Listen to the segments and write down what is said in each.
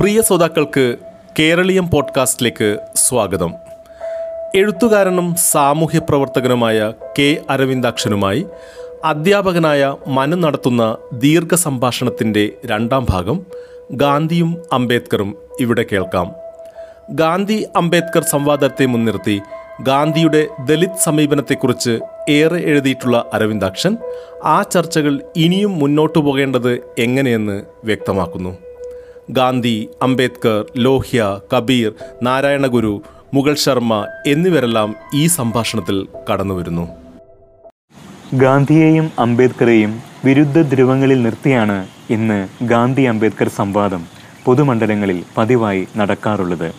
പ്രിയ ശ്രോതാക്കൾക്ക് കേരളീയം പോഡ്കാസ്റ്റിലേക്ക് സ്വാഗതം. എഴുത്തുകാരനും സാമൂഹ്യ പ്രവർത്തകനുമായ കെ അരവിന്ദാക്ഷനുമായി അധ്യാപകനായ മനു നടത്തുന്ന ദീർഘ സംഭാഷണത്തിന്റെ രണ്ടാം ഭാഗം ഗാന്ധിയും അംബേദ്കറും ഇവിടെ കേൾക്കാം. ഗാന്ധി അംബേദ്കർ സംവാദത്തെ മുൻനിർത്തി ഗാന്ധിയുടെ ദലിത് സമീപനത്തെക്കുറിച്ച് ഏറെ എഴുതിയിട്ടുള്ള അരവിന്ദാക്ഷൻ ആ ചർച്ചകൾ ഇനിയും മുന്നോട്ടു പോകേണ്ടത് എങ്ങനെയെന്ന് വ്യക്തമാക്കുന്നു. ഗാന്ധി അംബേദ്കർ ലോഹ്യ കബീർ നാരായണഗുരു മുഗൾ ശർമ്മ എന്നിവരെല്ലാം ഈ സംഭാഷണത്തിൽ കടന്നുവരുന്നു. ഗാന്ധിയെയും അംബേദ്കറെയും വിരുദ്ധ ധ്രുവങ്ങളിൽ നിർത്തിയാണ് ഇന്ന് ഗാന്ധി അംബേദ്കർ സംവാദം പൊതുമണ്ഡലങ്ങളിൽ പതിവായി നടക്കാറുള്ളത്.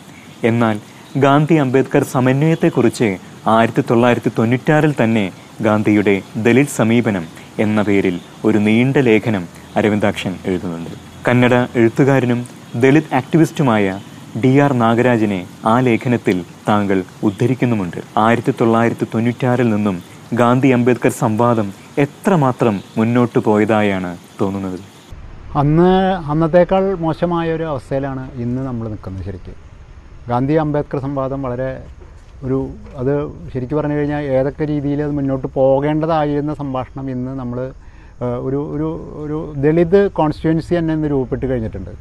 എന്നാൽ ഗാന്ധി അംബേദ്കർ സമന്വയത്തെക്കുറിച്ച് ആയിരത്തി തൊള്ളായിരത്തി തൊണ്ണൂറ്റാറിൽ തന്നെ ഗാന്ധിയുടെ ദലിത് സമീപനം എന്ന പേരിൽ ഒരു നീണ്ട ലേഖനം അരവിന്ദാക്ഷൻ എഴുതുന്നുണ്ട്. കന്നഡ എഴുത്തുകാരനും ദലിത് ആക്ടിവിസ്റ്റുമായ ഡി ആർ നാഗരാജിനെ ആ ലേഖനത്തിൽ താങ്കൾ ഉദ്ധരിക്കുന്നുമുണ്ട്. ആയിരത്തി തൊള്ളായിരത്തി തൊണ്ണൂറ്റാറിൽ നിന്നും ഗാന്ധി അംബേദ്കർ സംവാദം എത്രമാത്രം മുന്നോട്ട് പോയതായാണ് തോന്നുന്നത്? അന്ന് അന്നത്തേക്കാൾ മോശമായ ഒരു അവസ്ഥയിലാണ് ഇന്ന് നമ്മൾ നിൽക്കുന്നത് ശരിക്കും. ഗാന്ധി അംബേദ്കർ സംവാദം വളരെ ഒരു അത് ശരിക്കും പറഞ്ഞു കഴിഞ്ഞാൽ ഏതൊക്കെ രീതിയിൽ അത് മുന്നോട്ട് പോകേണ്ടതായിരുന്ന സംഭാഷണം ഇന്ന് നമ്മൾ ഒരു ഒരു ഒരു ദളിത് കോൺസ്റ്റിറ്റ്യുവൻസി തന്നെ ഇന്ന് രൂപപ്പെട്ട് കഴിഞ്ഞിട്ടുണ്ട്.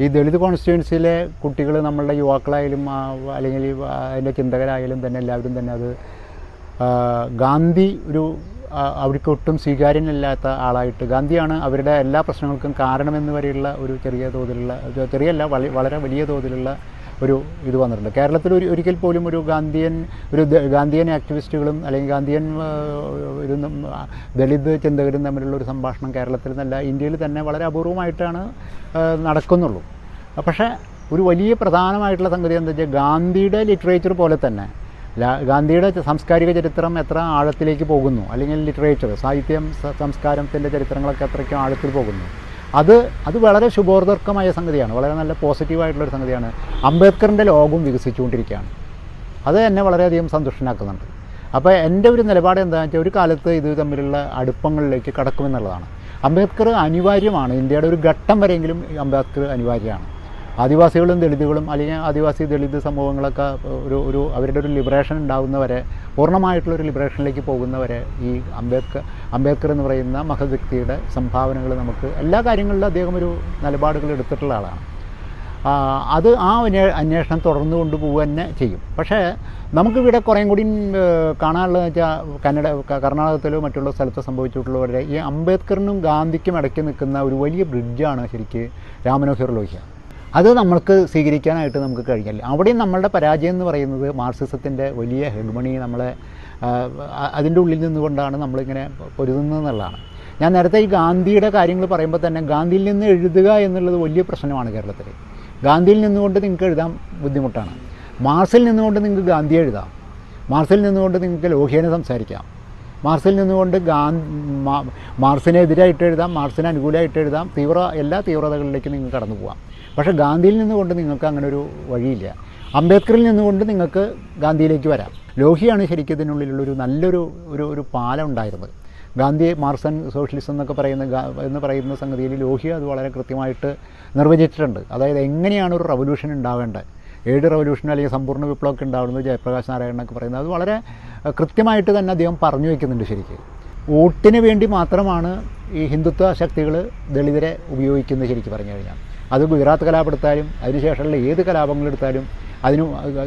ഈ ദളിത് കോൺസ്റ്റിറ്റ്യുവൻസിയിലെ കുട്ടികൾ നമ്മളുടെ യുവാക്കളായാലും അല്ലെങ്കിൽ അതിന്റെ ചിന്തകരായാലും തന്നെ എല്ലാവരും തന്നെ അത് ഗാന്ധി ഒരു അവർക്ക് ഒട്ടും സ്വീകാര്യനല്ലാത്ത ആളായിട്ട് ഗാന്ധിയാണ് അവരുടെ എല്ലാ പ്രശ്നങ്ങൾക്കും കാരണമെന്ന് വരെയുള്ള ഒരു ചെറിയ തോതിലുള്ള ചെറിയല്ല വളരെ വലിയ തോതിലുള്ള ഒരു ഇത് വന്നിട്ടുണ്ട്. കേരളത്തിൽ ഒരു ഒരിക്കൽ പോലും ഒരു ഗാന്ധിയൻ ഒരു ഗാന്ധിയൻ ആക്ടിവിസ്റ്റുകളും അല്ലെങ്കിൽ ഗാന്ധിയൻ ഒരു ദളിത് ചിന്തകരും തമ്മിലുള്ള ഒരു സംഭാഷണം കേരളത്തിൽ നിന്നല്ല ഇന്ത്യയിൽ തന്നെ വളരെ അപൂർവമായിട്ടാണ് നടക്കുന്നുള്ളൂ. പക്ഷേ ഒരു വലിയ പ്രധാനമായിട്ടുള്ള സംഗതി എന്താ വെച്ചാൽ ഗാന്ധിയുടെ ലിറ്ററേച്ചർ പോലെ തന്നെ ഗാന്ധിയുടെ സാംസ്കാരിക ചരിത്രം എത്ര ആഴത്തിലേക്ക് പോകുന്നു? അല്ലെങ്കിൽ ലിറ്ററേച്ചർ സാഹിത്യം സംസ്കാരത്തിന്റെ ചരിത്രങ്ങളൊക്കെ അത്രയ്ക്കും ആഴത്തിൽ പോകുന്നു. അത് അത് വളരെ ശുഭോർദർക്കമായ സംഗതിയാണ്. വളരെ നല്ല പോസിറ്റീവായിട്ടുള്ളൊരു സംഗതിയാണ്. അംബേദ്കറിന്റെ ലോകം വികസിച്ചുകൊണ്ടിരിക്കുകയാണ്. അത് എന്നെ വളരെയധികം സന്തുഷ്ടനാക്കുന്നുണ്ട്. അപ്പോൾ എന്റെ ഒരു നിലപാട് എന്താണെന്ന് വെച്ചാൽ ഒരു കാലത്ത് ഇത് തമ്മിലുള്ള അടുപ്പങ്ങളിലേക്ക് കടക്കുമെന്നുള്ളതാണ്. അംബേദ്കർ അനിവാര്യമാണ്. ഇന്ത്യയുടെ ഒരു ഘട്ടം വരെയെങ്കിലും അംബേദ്കർ അനിവാര്യമാണ് ആദിവാസികളും ദളിതുകളും അല്ലെങ്കിൽ ആദിവാസി ദളിത് സമൂഹങ്ങളൊക്കെ ഒരു ഒരു അവരുടെ ഒരു ലിബറേഷൻ ഉണ്ടാകുന്നവരെ പൂർണമായിട്ടുള്ളൊരു ലിബറേഷനിലേക്ക് പോകുന്നവരെ ഈ അംബേദ്കർ അംബേദ്കർ എന്ന് പറയുന്ന മഹത് വ്യക്തിയുടെ സംഭാവനകൾ നമുക്ക് എല്ലാ കാര്യങ്ങളിലും അദ്ദേഹം ഒരു നിലപാടുകൾ എടുത്തിട്ടുള്ള ആളാണ്. അത് ആ അന്വേഷണം തുടർന്നു കൊണ്ടുപോവുക തന്നെ ചെയ്യും. പക്ഷേ നമുക്കിവിടെ കുറേം കൂടി കാണാനുള്ളതെന്ന് വെച്ചാൽ കന്നഡ കർണാടകത്തിലോ മറ്റുള്ള സ്ഥലത്ത് സംഭവിച്ചിട്ടുള്ളവരെ ഈ അംബേദ്കറിനും ഗാന്ധിക്കും ഇടയ്ക്ക് നിൽക്കുന്ന ഒരു വലിയ ബ്രിഡ്ജാണ് ശരിക്ക് രാമനോഹർ ലോഹ്യ. അത് നമ്മൾക്ക് സ്വീകരിക്കാനായിട്ട് നമുക്ക് കഴിഞ്ഞില്ല. അവിടെയും നമ്മളുടെ പരാജയം എന്ന് പറയുന്നത് മാർക്സിസത്തിന്റെ വലിയ ഹെഗ്മണി നമ്മളെ അതിന്റെ ഉള്ളിൽ നിന്നുകൊണ്ടാണ് നമ്മളിങ്ങനെ പൊരുതുന്നത് എന്നുള്ളതാണ് ഞാൻ നേരത്തെ ഈ ഗാന്ധിയുടെ കാര്യങ്ങൾ പറയുമ്പോൾ തന്നെ ഗാന്ധിയിൽ നിന്ന് എഴുതുക എന്നുള്ളത് വലിയ പ്രശ്നമാണ് കേരളത്തിൽ. ഗാന്ധിയിൽ നിന്നുകൊണ്ട് നിങ്ങൾക്ക് എഴുതാൻ ബുദ്ധിമുട്ടാണ്. മാർസിൽ നിന്നുകൊണ്ട് നിങ്ങൾക്ക് ഗാന്ധി എഴുതാം. മാർസിൽ നിന്നുകൊണ്ട് നിങ്ങൾക്ക് ലോഹ്യനെ സംസാരിക്കാം. മാർസിൽ നിന്നുകൊണ്ട് ഗാന്ധി മാർസിനെതിരായിട്ട് എഴുതാം മാർസിന് അനുകൂലമായിട്ട് എഴുതാം തീവ്ര എല്ലാ തീവ്രതകളിലേക്കും നിങ്ങൾ കടന്നു പോകാം പക്ഷേ ഗാന്ധിയിൽ നിന്നുകൊണ്ട് നിങ്ങൾക്ക് അങ്ങനെ ഒരു വഴിയില്ല. അംബേദ്കറിൽ നിന്നുകൊണ്ട് നിങ്ങൾക്ക് ഗാന്ധിയിലേക്ക് വരാം. ലോഹിയാണ് ശരിക്കും ഇതിനുള്ളിലുള്ളൊരു നല്ലൊരു ഒരു ഒരു പാലം ഉണ്ടായിരുന്നത്. ഗാന്ധി മാർസൻ സോഷ്യലിസം എന്നൊക്കെ പറയുന്ന എന്ന് പറയുന്ന സംഗതിയിൽ ലോഹി അത് വളരെ കൃത്യമായിട്ട് നിർവചിച്ചിട്ടുണ്ട്. അതായത് എങ്ങനെയാണ് ഒരു റവല്യൂഷൻ ഉണ്ടാവേണ്ടത്? ഏഴ് റവല്യൂഷൻ അല്ലെങ്കിൽ സമ്പൂർണ വിപ്ലവമൊക്കെ ഉണ്ടാവുന്നത് ജയപ്രകാശ് നാരായണനൊക്കെ പറയുന്നത്? അത് വളരെ കൃത്യമായിട്ട് തന്നെ അദ്ദേഹം പറഞ്ഞു വയ്ക്കുന്നുണ്ട് ശരിക്കും. വോട്ടിന് വേണ്ടി മാത്രമാണ് ഈ ഹിന്ദുത്വ ശക്തികൾ ദളിതരെ ഉപയോഗിക്കുന്നത് ശരിക്കും പറഞ്ഞു കഴിഞ്ഞാൽ. അത് ഗുജറാത്ത് കലാപെടുത്താലും അതിനുശേഷമുള്ള ഏത് കലാപങ്ങളെടുത്താലും അതിന്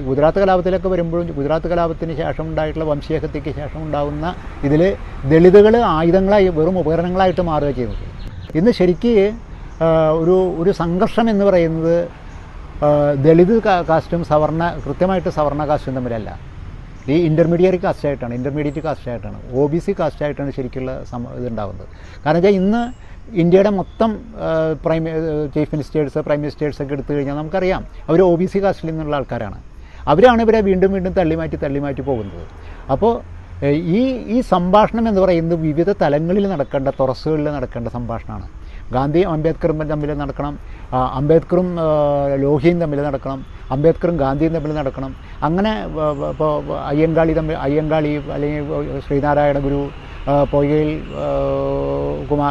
ഗുജറാത്ത് കലാപത്തിലൊക്കെ വരുമ്പോഴും ഗുജറാത്ത് കലാപത്തിന് ശേഷം ഉണ്ടായിട്ടുള്ള വംശീയഹത്യയ്ക്ക് ശേഷം ഉണ്ടാകുന്ന ഇതിൽ ദളിതുകൾ ആയുധങ്ങളായി വെറും ഉപകരണങ്ങളായിട്ട് മാറുക ചെയ്യുന്നത്. ഇന്ന് ശരിക്ക് ഒരു ഒരു സംഘർഷം എന്ന് പറയുന്നത് ദളിത് കാസ്റ്റും സവർണ കൃത്യമായിട്ട് സവർണ കാസ്റ്റും തമ്മിലല്ല. ഈ ഇന്റർമീഡിയറ്റ് കാസ്റ്റായിട്ടാണ് ഇന്റർമീഡിയറ്റ് കാസ്റ്റായിട്ടാണ് ഒ ബി സി കാസ്റ്റായിട്ടാണ് ശരിക്കുള്ള സമ ഇതുണ്ടാകുന്നത്. കാരണം വെച്ചാൽ ഇന്ന് ഇന്ത്യയുടെ മൊത്തം prime chief ministers prime ministers ഒക്കെ എടുത്തു കഴിഞ്ഞാൽ നമുക്കറിയാം അവർ ഒ ബി സി കാസ്റ്റിൽ നിന്നുള്ള ആൾക്കാരാണ്. അവരാണ് ഇവരെ വീണ്ടും വീണ്ടും തള്ളിമാറ്റി തള്ളിമാറ്റി പോകുന്നത്. അപ്പോൾ ഈ ഈ സംഭാഷണം എന്ന് പറയുന്നത് വിവിധ തലങ്ങളിൽ നടക്കേണ്ട തുറസ്സുകളിൽ നടക്കേണ്ട സംഭാഷണമാണ്. ഗാന്ധിയും അംബേദ്കറും തമ്മിൽ നടക്കണം അംബേദ്കറും ലോഹിയും തമ്മിൽ നടക്കണം അംബേദ്കറും ഗാന്ധിയും തമ്മിൽ നടക്കണം. അങ്ങനെ ഇപ്പോൾ അയ്യങ്കാളി തമ്മിൽ അയ്യങ്കാളി അല്ലെങ്കിൽ ശ്രീനാരായണ ഗുരു പൊയ്കയിൽ കുമാ